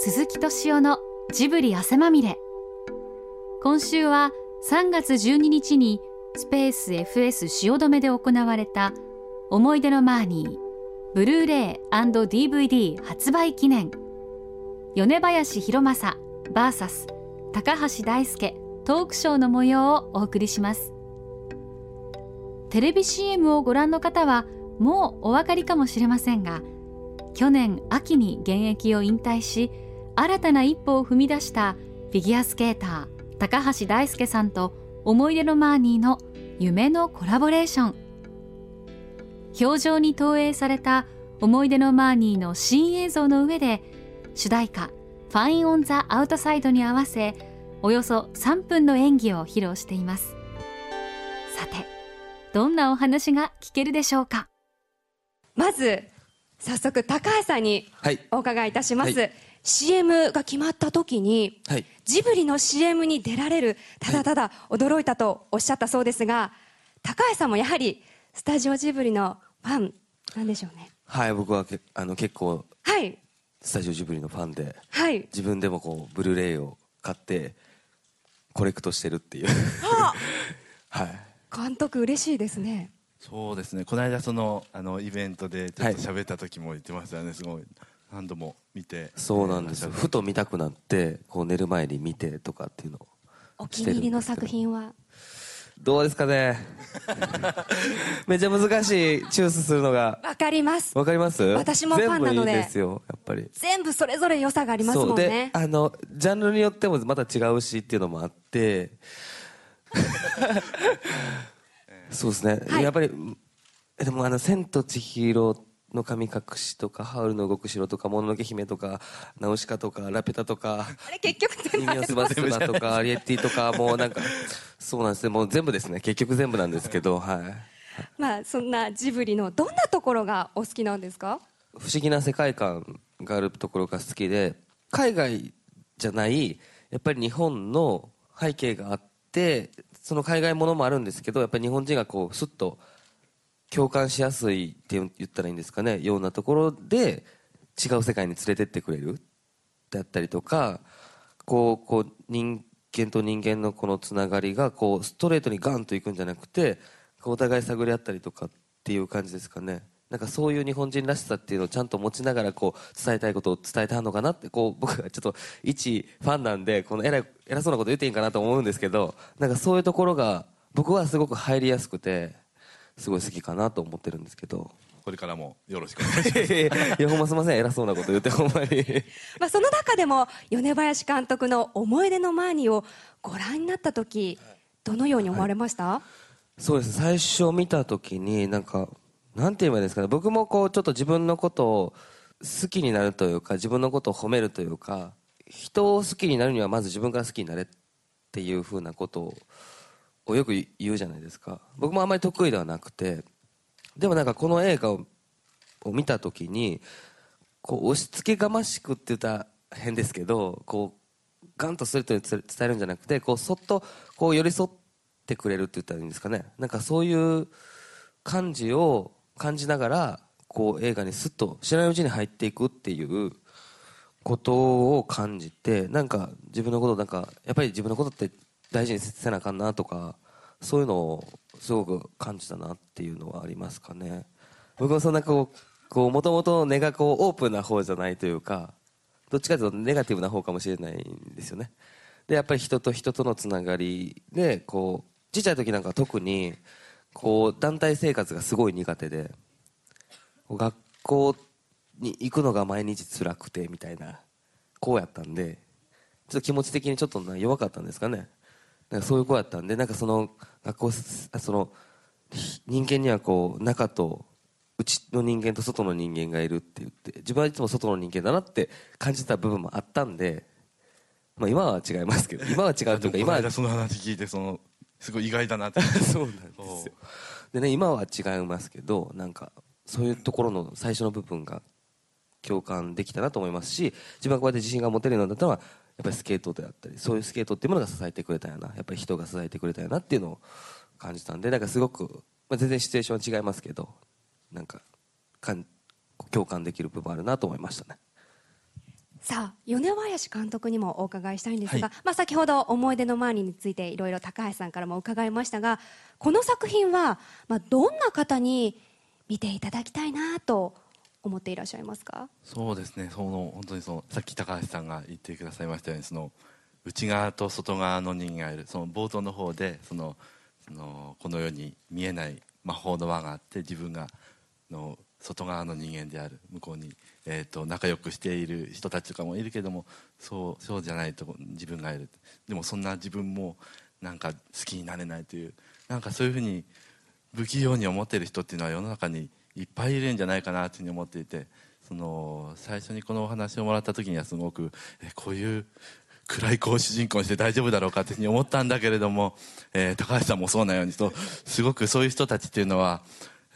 鈴木敏夫のジブリ汗まみれ。今週は3月12日にスペース FS 汐留で行われた思い出のマーニーブルーレイ &DVD 発売記念。米林博正 VS 高橋大輔トークショーの模様をお送りします。テレビ CM をご覧の方はもうお分かりかもしれませんが去年秋に現役を引退し新たな一歩を踏み出したフィギュアスケーター高橋大輔さんと思い出のマーニーの夢のコラボレーション。表情に投影された思い出のマーニーの新映像の上で主題歌「 Fine on the Outside」に合わせおよそ3分の演技を披露しています。さてどんなお話が聞けるでしょうか？まず早速高橋さんにはい。お伺いいたします、はい CM が決まった時に、はい。ジブリの CM に出られるただただ驚いたとおっしゃったそうですが高橋さんもやはりスタジオジブリのファンなんでしょうね。はい僕はけあの結構はい。スタジオジブリのファンではい。自分でもこうブルーレイを買ってコレクトしてるっていう。あ。はい。監督嬉しいですね。そうですね。この間そのあのイベントでちょっと喋った時も言ってましたよね、すごい何度も見てそうなんですよ。えーふと見たくなってこう寝る前に見てとかっていうのをお気に入りの作品は？どうですかね。めちゃ難しいチュースするのが。わかります。わかります？私もファンなので。全部いいですよやっぱり。全部それぞれ良さがありますもんね。あのジャンルによってもまた違うしっていうのもあって。そうですね、はい。やっぱりえでもあの「千と千尋の神隠し」とか「ハウルの動く城」とか「もののけ姫」とか「ナウシカ」とか「ラピュタ」とかあれ結局「全部耳をすばすば」とか「アリエッティ」とかもうなんかそうなんですね。もう全部ですね。結局全部なんですけど はい。まあそんなジブリのどんなところがお好きなんですか？不思議な世界観があるところが好きで海外じゃないやっぱり日本の背景があってその海外ものもあるんですけどやっぱり日本人がこうスッと共感しやすいって言ったらいいんですかね。ようなところで違う世界に連れてってくれるだったりとかこうこう人間と人間のこのつながりがこうストレートにガンといくんじゃなくてお互い探り合ったりとかっていう感じですかね。なんかそういう日本人らしさっていうのをちゃんと持ちながらこう伝えたいことを伝えたのかなってこう 僕がちょっと一ファンなんでこの偉い偉そうなこと言っていいんかなと思うんですけどなんかそういうところが僕はすごく入りやすくてすごい好きかなと思ってるんですけど。これからもよろしくお願いします。いやほんますいません偉そうなこと言ってほんまに。まあ、その中でも米林監督の思い出のマーニーをご覧になった時どのように思われました、そうです最初見た時になんかなんて言えばいいんですかね。僕もこうちょっと自分のことを好きになるというか自分のことを褒めるというか人を好きになるにはまず自分から好きになれっていうふうなことををよく言うじゃないですか。僕もあんまり得意ではなくてでもなんかこの映画を見た時にこう押し付けがましくって言ったら変ですけどこうガンとストレートに伝えるんじゃなくてこうそっとこう寄り添ってくれるって言ったらいいんですかね。なんかそういう感じを感じながらこう映画にスッと知らないうちに入っていくっていうことを感じてなんか自分のことなんかやっぱり自分のことって大事にせなあかんなとかそういうのをすごく感じたなっていうのはありますかね。僕もそんなこうこうもともと根がこうオープンな方じゃないというかどっちかというとネガティブな方かもしれないんですよね。でやっぱり人と人とのつながりでこうちっちゃい時なんか特にこう団体生活がすごい苦手で学校に行くのが毎日辛くてみたいな子やったんでちょっと気持ち的にちょっと弱かったんですかね。なんかそういう子やったんでなんかその学校あそのひ人間にはこう中と内の人間と外の人間がいるって言って自分はいつも外の人間だなって感じた部分もあったんで、まあ、今は違いますけど今は違うというかこ今はその話聞いてそのすごい意外だなって。そうなんですよ。でね今は違いますけどなんかそういうところの最初の部分が共感できたなと思いますし自分がこうやって自信が持てるようになったのはぱりスケートであったりそういうスケートっていうものが支えてくれたよなやっぱり人が支えてくれたよなっていうのを感じたんでなんかすごく、まあ、全然シチュエーションは違いますけどなんかかん共感できる部分あるなと思いましたね。さあ米林監督にもお伺いしたいんですが、はい。まあ、先ほど「思い出のマーニー」についていろいろ高橋さんからも伺いましたがこの作品は、まあ、どんな方に見ていただきたいなと思っていらっしゃいますか？そうですね。その本当にそのさっき高橋さんが言ってくださいましたようにその内側と外側の人間がいる。その冒頭の方でそのそのこの世に見えない魔法の輪があって自分がの外側の人間である。向こうに、えー、と仲良くしている人たちとかもいるけどもそうそうじゃないと自分がいる。でもそんな自分もなんか好きになれないというなんかそういうふうに不器用に思っている人っていうのは世の中にいっぱいいるんじゃないかなというふうに思っていてその最初にこのお話をもらった時にはすごくえこういう暗い子を主人公にして大丈夫だろうかというふうに思ったんだけれども、えー高橋さんもそうなようにそうすごくそういう人たちっていうのは、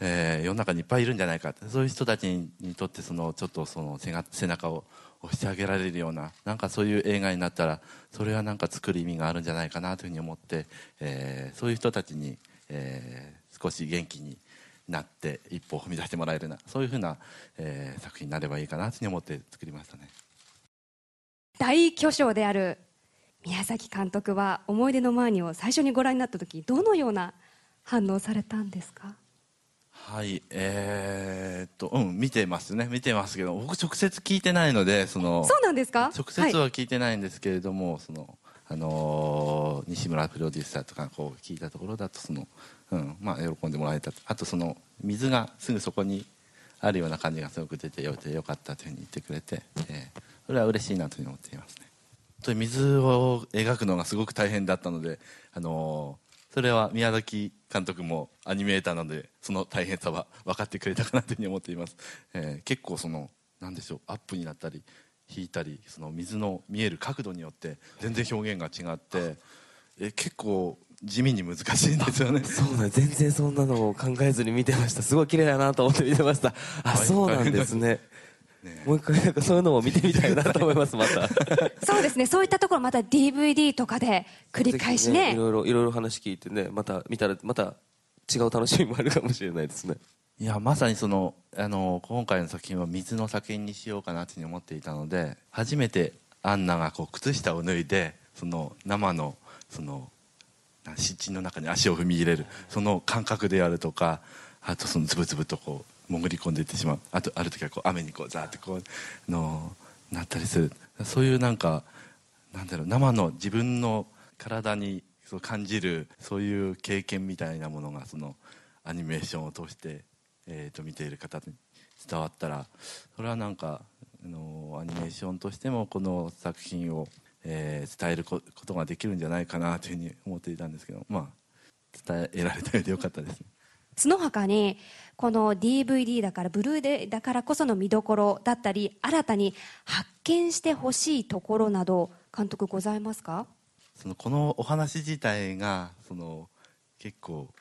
えー世の中にいっぱいいるんじゃないかそういう人たちにとってそのちょっとその背が背中を押してあげられるようななんかそういう映画になったらそれはなんか作る意味があるんじゃないかなというふうに思って、えーそういう人たちに、えー少し元気になって一歩踏み出してもらえるなそういうふうな、えー作品になればいいかなと思って作りましたね。大巨匠である宮崎監督は「思い出のマーニー」を最初にご覧になった時どのような反応されたんですか？はい、えーっと、うん、見てますね、見てますけど、僕直接聞いてないので、その。そうなんですか？直接は聞いてないんですけれども、その。あのー西村プロデューサーとか、こう聞いたところだと、その。うん、まあ、喜んでもらえた。あと、その水がすぐそこに。あるような感じがすごく出てよてよかったというふうに言ってくれて、えーそれは嬉しいなというふうに思っていますね。本当に水を描くのがすごく大変だったので、あのーそれは宮崎監督もアニメーターなのでその大変さは分かってくれたかなというふうに思っています、えー結構そのなんでしょうアップになったり引いたりその水の見える角度によって全然表現が違って、えー結構地味に難しいんですよね。そうなん全然そんなのを考えずに見てました。すごい綺麗だなと思って見てました。あはい。そうなんですね。ね。もう一回なんかそういうのも見てみたいなと思いますまた。そうですね。そういったところまた DVD とかで繰り返しねぜひいろいろいろいろ話聞いてねまた見たらまた違う楽しみもあるかもしれないですね。いやまさにそのあの今回の作品は水の作品にしようかなというふうに思っていたので初めてアンナがこう靴下を脱いでその生のそのな湿地の中に足を踏み入れる。その感覚であるとかあとそのズブズブとこう潜り込んでいってしまう。あとある時はこう雨にこうザーってこうのなったりする。そういうなんかなんだろう生の自分の体にそう感じるそういう経験みたいなものがそのアニメーションを通して、えー、と見ている方に伝わったらそれはなんかあのアニメーションとしてもこの作品を、えー伝えるこ ことができるんじゃないかなというふうに思っていたんですけどまあ伝えられたようでよかったですね。その他にこの DVD だからブルーレイだからこその見どころだったり新たに発見してほしいところなど監督ございますか？そのこのお話自体がその結構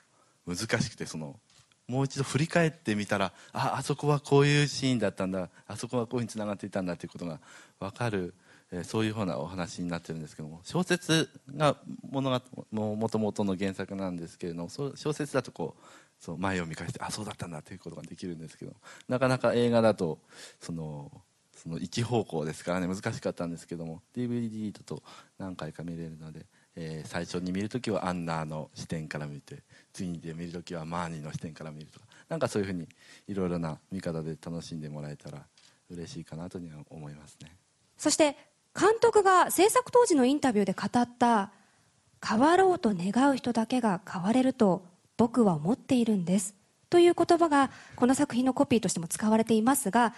難しくてそのもう一度振り返ってみたらああそこはこういうシーンだったんだあそこはこういうふうにつながっていたんだということが分かる、えそういうふうなお話になってるんですけども小説がものがもともとの原作なんですけれどもそ小説だとこうそう前を見返してあそうだったんだということができるんですけどなかなか映画だとそのその一方向ですからね難しかったんですけども DVD だと何回か見れるので、えー最初に見るときはアンナの視点から見て次で見るときはマーニーの視点から見るとかなんかそういうふうにいろいろな見方で楽しんでもらえたら嬉しいかなとには思いますね。そして監督が制作当時のインタビューで語った変わろうと願う人だけが変われると僕は思っているんですという言葉がこの作品のコピーとしても使われていますが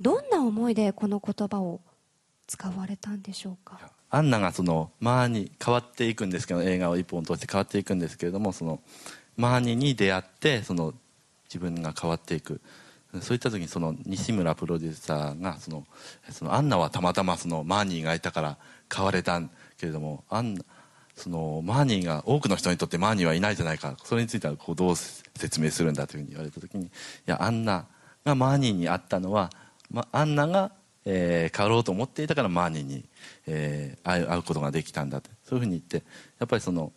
どんな思いでこの言葉を使われたんでしょうか？アンナがそのマーニ変わっていくんですけど映画を一本通して変わっていくんですけれどもそのマーニに出会ってその自分が変わっていく。そういった時にその西村プロデューサーがそのそのアンナはたまたまそのマーニーがいたから変われたけれどもアンそのマーニーが多くの人にとってマーニーはいないじゃないか。それについてはこうどう説明するんだというふうに言われた時にいやアンナがマーニーに会ったのは、ま、アンナが、えー変わろうと思っていたからマーニーに、えー会う会うことができたんだと。そういうふうに言ってやっぱりその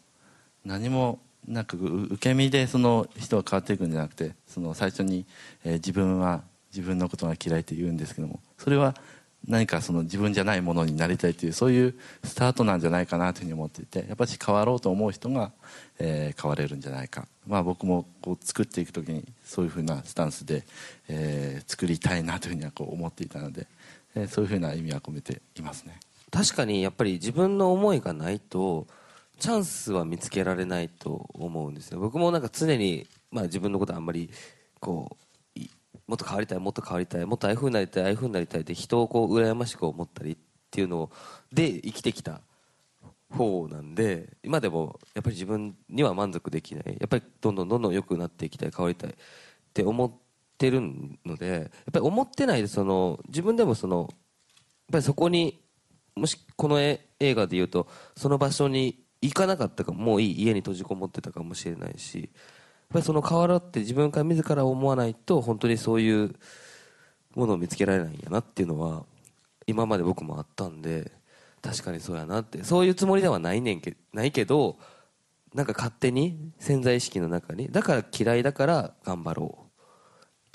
何もなんか受け身でその人が変わっていくんじゃなくてその最初に、えー自分は自分のことが嫌いと言うんですけどもそれは何かその自分じゃないものになりたいというそういうスタートなんじゃないかなというふうに思っていてやっぱり変わろうと思う人が、えー変われるんじゃないか、まあ、僕もこう作っていく時にそういうふうなスタンスで、えー作りたいなというふうにはこう思っていたので、えーそういうふうな意味は込めていますね。確かにやっぱり自分の思いがないとチャンスは見つけられないと思うんですよ。僕もなんか常に、まあ、自分のことあんまりこうもっと変わりたいもっと変わりたいもっとああいうふうになりたいああいうふうになりたいって人をこう羨ましく思ったりっていうので生きてきた方なんで今でもやっぱり自分には満足できない。やっぱりどんどんどんどん良くなっていきたい変わりたいって思ってるのでやっぱり思ってないでその自分でもそのやっぱりそこにもしこの映画で言うとその場所に行かなかったかもういい家に閉じこもってたかもしれないしやっぱりその変わろうって自分から自ら思わないと本当にそういうものを見つけられないんやなっていうのは今まで僕もあったんで確かにそうやなってそういうつもりではないねんけないけどなんか勝手に潜在意識の中にだから嫌いだから頑張ろう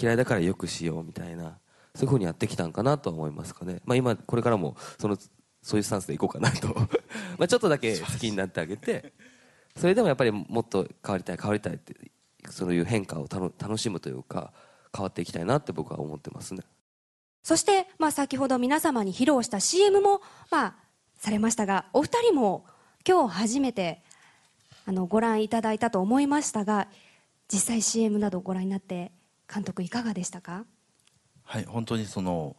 嫌いだからよくしようみたいなそういうふうにやってきたんかなとは思いますかね、まあ、今これからもそのそういうスタンスでいこうかなと。まあちょっとだけ好きになってあげて。それでもやっぱりもっと変わりたい変わりたいってそういう変化をたの楽しむというか変わっていきたいなって僕は思ってますね。そして、まあ、先ほど皆様に披露した CM も、まあ、されましたがお二人も今日初めてあのご覧いただいたと思いましたが実際 CM などご覧になって監督いかがでしたか？はい、本当にその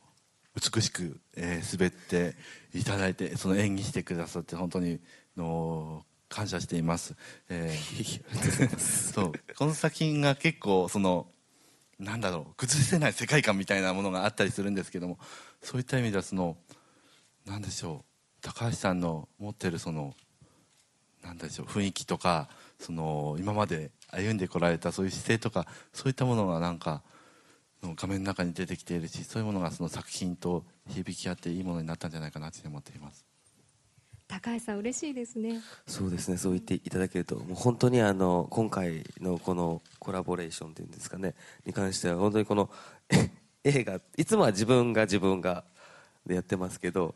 美しく、えー滑っていただいてその演技してくださって本当にの感謝しています、えー そう。この作品が結構そのなんだろう崩せない世界観みたいなものがあったりするんですけどもそういった意味ではそのなんでしょう高橋さんの持ってるそのなんでしょう雰囲気とかその今まで歩んでこられたそういう姿勢とかそういったものがなんかの画面の中に出てきているしそういうものがその作品と響き合っていいものになったんじゃないかなと思っています。高橋さん嬉しいですね。そうですね。そう言っていただけるともう本当にあの今回のこのコラボレーションっていうんですかね。に関しては本当にこの 映画いつもは自分が自分がでやってますけど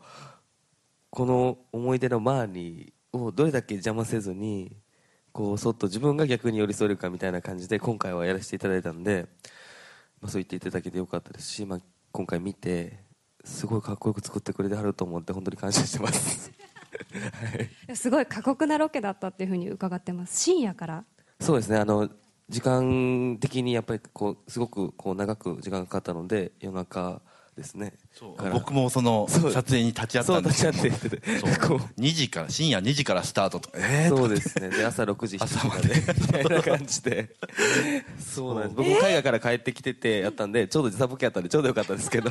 この思い出のマーニーをどれだけ邪魔せずにこうそっと自分が逆に寄り添えるかみたいな感じで今回はやらせていただいたんで、まあ、そう言っていただけてよかったですし、まあ、今回見てすごいかっこよく作ってくれてはると思って本当に感謝してます。は いすごい過酷なロケだったっていうふうに伺ってます。深夜から。そうですね。あの時間的にやっぱりこうすごくこう長く時間がかかったので夜中ですね。僕もその撮影に立ち会ったんですそう立ち会っててそう。こ2時から深夜2時からスタートとか。えーそうですね。で朝6時7時まで。みたいな感じで。そうなんです。僕も海外から帰ってきててやったんでちょうど時差ボケやったんでちょうどよかったですけど。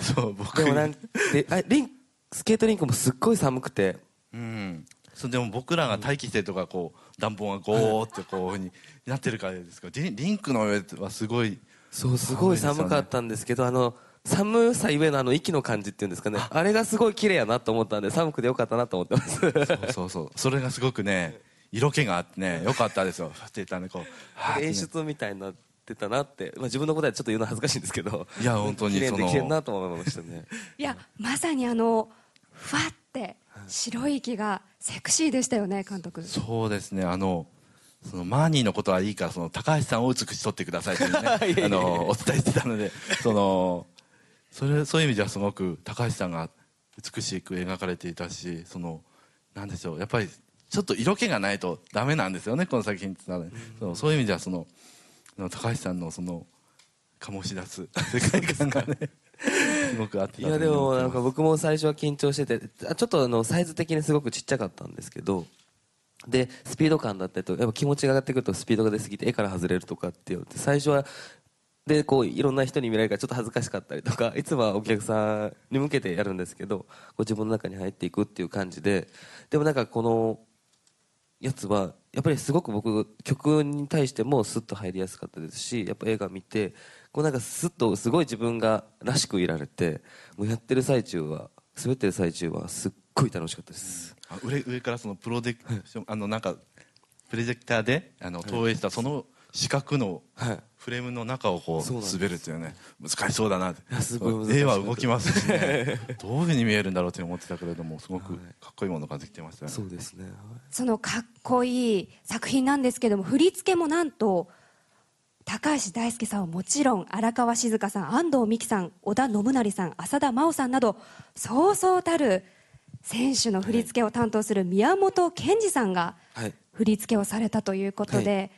そう僕。でもなんであリンスケートリンクもすっごい寒くて。うん。そうでも僕らが待機してるとかこう暖房がゴーってこういうふうになってるからですけどリンリンクの上はすごいそうすごい寒かったんですけどあの寒さゆえのあの息の感じっていうんですかね。あ。れがすごい綺麗やなと思ったんで寒くてよかったなと思ってます。そうそうそう。それがすごくね色気があってねよかったですよ。っていたねこう演出みたいになってたなって、まあ、自分のことはちょっと言うの恥ずかしいんですけどいや本当に綺麗そのなと思いましたね。いやまさにあのふわって白い息がセクシーでしたよね監督。そうですね。あのそのマーニーのことはいいからその高橋さんを美しとってくださいというね あのお伝えしてたのでそのそれそういう意味ではすごく高橋さんが美しく描かれていたしそのなんでしょうやっぱりちょっと色気がないとダメなんですよねこの作品ってのはね、そのそういう意味ではその高橋さんのその醸し出す世界観がね すごくあっていやでもなんか僕も最初は緊張しててあちょっとあのサイズ的にすごくちっちゃかったんですけどでスピード感だったりとやっぱ気持ちが上がってくるとスピードが出過ぎて絵から外れるとかって言って最初はでこういろんな人に見られるからちょっと恥ずかしかったりとかいつもはお客さんに向けてやるんですけどこう自分の中に入っていくっていう感じででもなんかこのやつはやっぱりすごく僕曲に対してもスッと入りやすかったですしやっぱ映画見てこうなんかスッとすごい自分がらしくいられてもうやってる最中は滑ってる最中はすっごい楽しかったです、あ上上からそのプロデクションあのなんかプロジェクターであの投影したその四角のはい。フレームの中をこう滑るっていうね。難しそうだなって。絵は動きますしね。どういうふうに見えるんだろうって思ってたけれどもすごくかっこいいものができてましたよね。そうですね。はい。そのかっこいい作品なんですけども振り付けもなんと高橋大輔さんはもちろん荒川静香さん安藤美希さん織田信成さん浅田真央さんなどそうそうたる選手の振り付けを担当する宮本賢治さんがはい。振り付けをされたということで、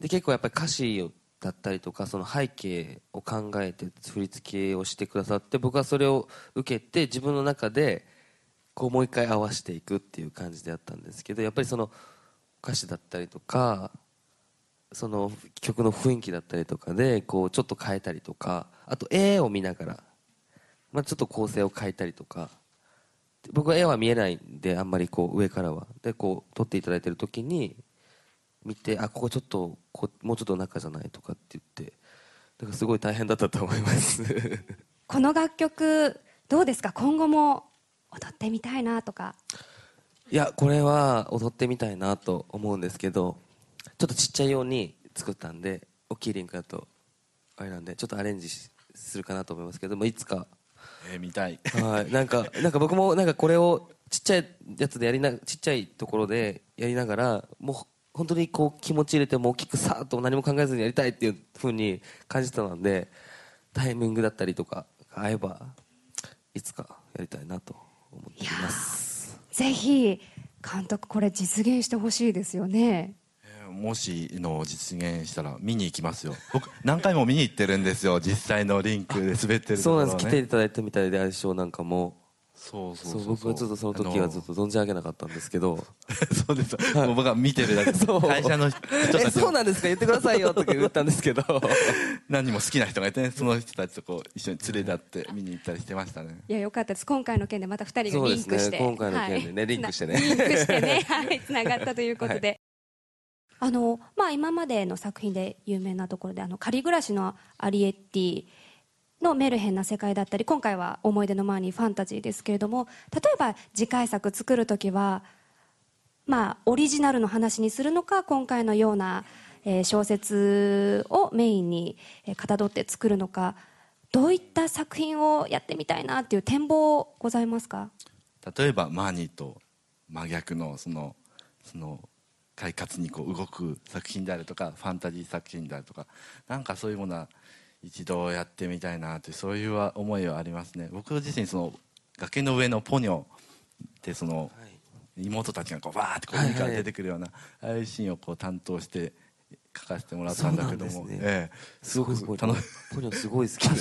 で結構やっぱり歌詞をだったりとかその背景を考えて振り付けをしてくださって僕はそれを受けて自分の中でこうもう一回合わせていくっていう感じでやったんですけどやっぱりその歌詞だったりとかその曲の雰囲気だったりとかでこうちょっと変えたりとかあと絵を見ながら、まあ、ちょっと構成を変えたりとか僕は絵は見えないんであんまりこう上からは。でこう撮っていただいてる時に見てあここちょっとこもうちょっと中じゃないとかって言って。だからすごい大変だったと思います。この楽曲どうですか？今後も踊ってみたいなとか。いやこれは踊ってみたいなと思うんですけどちょっとちっちゃいように作ったんで大きいリンクだとあれなんでちょっとアレンジしするかなと思いますけどもいつかえー見たい。はい、なんか、なんか僕もなんかこれをちっちゃいやつでやりな、ちっちゃいところでやりながら、もう本当にこう気持ち入れてもう大きくさーっと何も考えずにやりたいっていう風に感じたので、タイミングだったりとかが合えば、いつかやりたいなと思っています。ぜひ監督これ実現してほしいですよね。えーもしの実現したら見に行きますよ。僕何回も見に行ってるんですよ。実際のリンクで滑ってるところを、ね、そうなんです、来ていただいたみたいで、相性なんかも、そうそうそそう。う僕はちょっとその時はずっと存じ上げなかったんですけど、そうです、もう僕は見てるだけそう。会社の人え、たちもそうなんですか？言ってくださいよとか言ったんですけど、何人も好きな人がいてね。その人たちとこう一緒に連れ立って見に行ったりしてましたね。いやよかったです。今回の件でまた2人がリンクして、そうですね。今回の件でねリンクしてねリンクしてね。はい。つながったということで、あのまあ今までの作品で有名なところであの仮暮らしのアリエッティのメルヘンな世界だったり今回は思い出の前にファンタジーですけれども例えば次回作作る時はまあオリジナルの話にするのか今回のような、えー小説をメインにえーかたどって作るのかどういった作品をやってみたいなっていう展望ございますか？例えばマーニーと真逆のそのその快活にこう動く作品であるとかファンタジー作品であるとかなんかそういうものは一度やってみたいなというそういうは思いはありますね僕自身その崖の上のポニョってその妹たちがこうバーってこう海から出てくるような、ああいうシーンをこう担当して書かせてもらったんだけども、ねええすごいすごい。ポ楽ニョすごい好き で。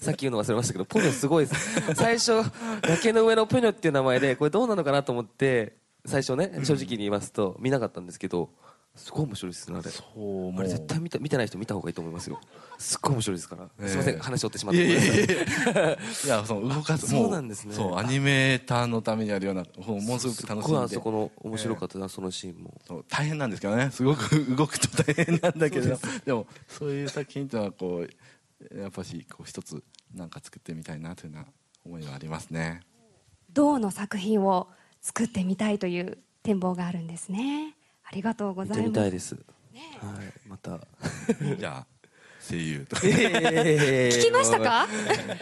さっき言うの忘れましたけど、ポニョすごいです。最初、崖の上のポニョっていう名前で、これどうなのかなと思って、最初ね、正直に言いますと、見なかったんですけど、すごい面白いですね、あれ。そうあれ絶対見た見てない人見た方がいいと思いますよ。すっごい面白いですから。ええすいません、話を追ってしまっいやいてい。いやいや その動かすそうもなんですねそうアニメーターのためにやるようなもうものすごく楽しんですっごいあそこの面白かったな、そのシーンも。そう大変なんですけどねすごく 動くと大変なんだけどでもそういう作品というのはこうやっぱしこう一つなんか作ってみたいなというような思いはありますね銅の作品を作ってみたいという展望があるんですねありがとうございますみたいです。はい、また。じゃあ声優と聞聞きましたか？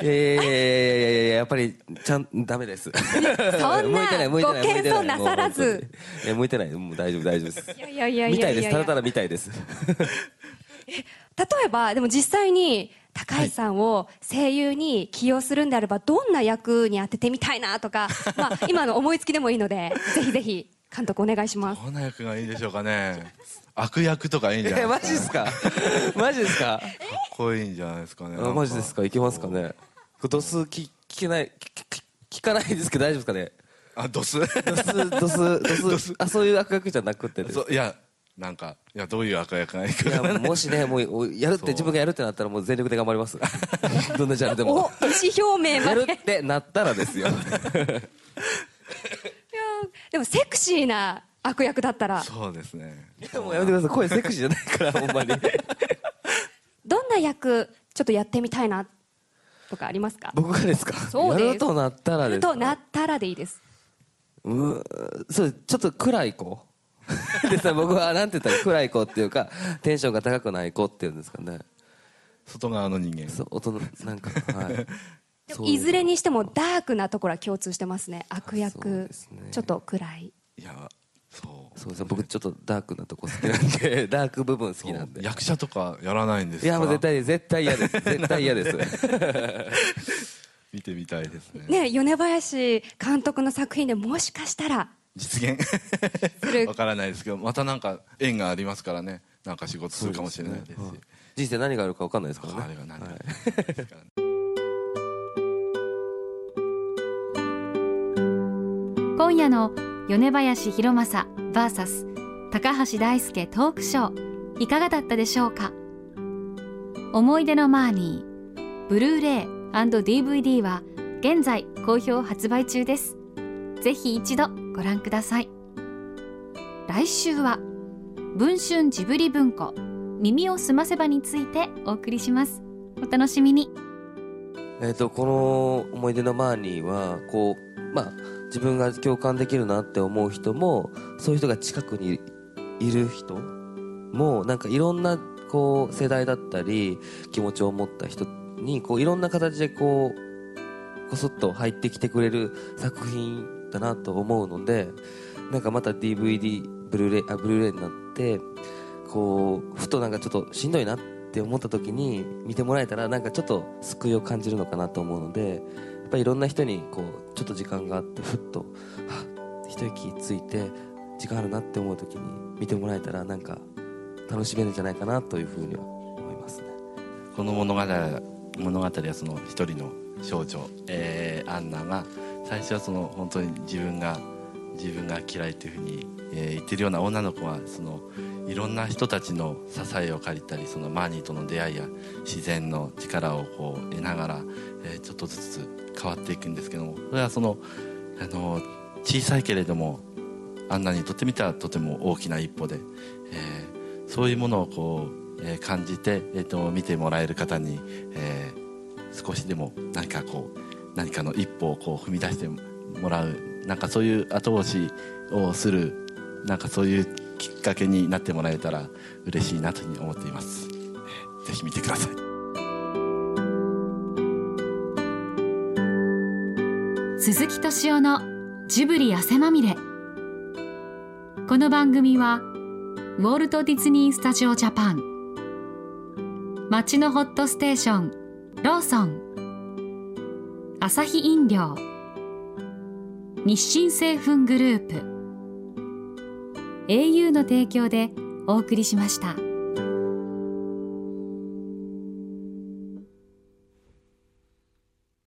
いやいやいやいやっぱりちゃんダメです。そんない向いてなご謙遜なさらずもう本当にいや向いてないもう大丈夫大丈夫です。いやいやいやい見たいです。やただただ見たいです。例えばでも実際に高橋さんを声優に起用するんであればどんな役に当ててみたいなとか、まあ、今の思いつきでもいいのでぜひぜひ監督お願いしますどんな役がいいでしょうかね 悪役とかいいんじゃないえマですジですか？マジですか？かかっこいいんじゃないですかねあマジですか？いけますかね？度数き聞けない聞かないですけど大丈夫ですかね？あドス？度数度数度数あそういう悪役じゃなくてですそういやなんかいやどういう悪役がいいいやかもしねもうやるって自分がやるってなったらもう全力で頑張ります。どんなジャンルでおも。意思表明まやでるってなったらですよ。いやでもセクシーな悪役だったら。そうですね。いやもうやめてください。声セクシーじゃないからほんまに。どんな役ちょっとやってみたいなとかありますか？僕がですか？そうです。やるとなったらですか？となったらでいいです。うーそうちょっと暗い子？でさ僕はなんて言ったら暗い子っていうかテンションが高くない子っていうんですかね。外側の人間。そう大人なんかはい。いう。もいずれにしてもダークなところは共通してますね。悪役、ね。ちょっと暗い。いやそう。そうですね。僕ちょっとダークなとこ好きなんで ダーク部分好きなんで。役者とかやらないんですいかやもう絶対絶対嫌です。絶対嫌です。見てみたいですね。ね米林監督の作品でもしかしたら実現？わからないですけどまたなんか縁がありますからね。なんか仕事するかもしれないですし。人生何があるか分かんないですからね。あれが何がはいですからね。今夜の米林博正 VS 高橋大輔トークショーいかがだったでしょうか？思い出のマーニーブルーレイ &DVD は現在好評発売中です。ぜひ一度ご覧ください。来週は文春ジブリ文庫耳をすませばについてお送りします。お楽しみに。えっとこの「思い出のマーニーは」こうまあ自分が共感できるなって思う人もそういう人が近くにいる人もなんかいろんなこう世代だったり気持ちを持った人にこういろんな形でこうこそっと入ってきてくれる作品だなと思うのでなんかまた DVD ブルーレイあブルーレイになってこうふとなんかちょっとしんどいなって思った時に見てもらえたらなんかちょっと救いを感じるのかなと思うのでやっぱりいろんな人にこうちょっと時間があってふっとはっ一息ついて時間あるなって思う時に見てもらえたらなんか楽しめるんじゃないかなというふうには思いますね。この物語物語はその一人の少女、えーアンナが最初はその本当に自分が自分が嫌いというふうに、えー言ってるような女の子はそのいろんな人たちの支えを借りたりそのマーニーとの出会いや自然の力をこう得ながら、えーちょっとずつ変わっていくんですけどもそれはそのあの小さいけれどもアンナにとってみたらとても大きな一歩で、えーそういうものをこう、えー感じて、えー、と見てもらえる方に、えー少しでも何かこう何かの一歩をこう踏み出してもらうなんかそういう後押しをするなんかそういうきっかけになってもらえたら嬉しいなというふうに思っています、ぜひ見てください。鈴木敏夫のジブリ汗まみれ。この番組はウォルト・ディズニー・スタジオ・ジャパン。街のホットステーションローソン。アサヒ飲料日清製粉グループ au の提供でお送りしました。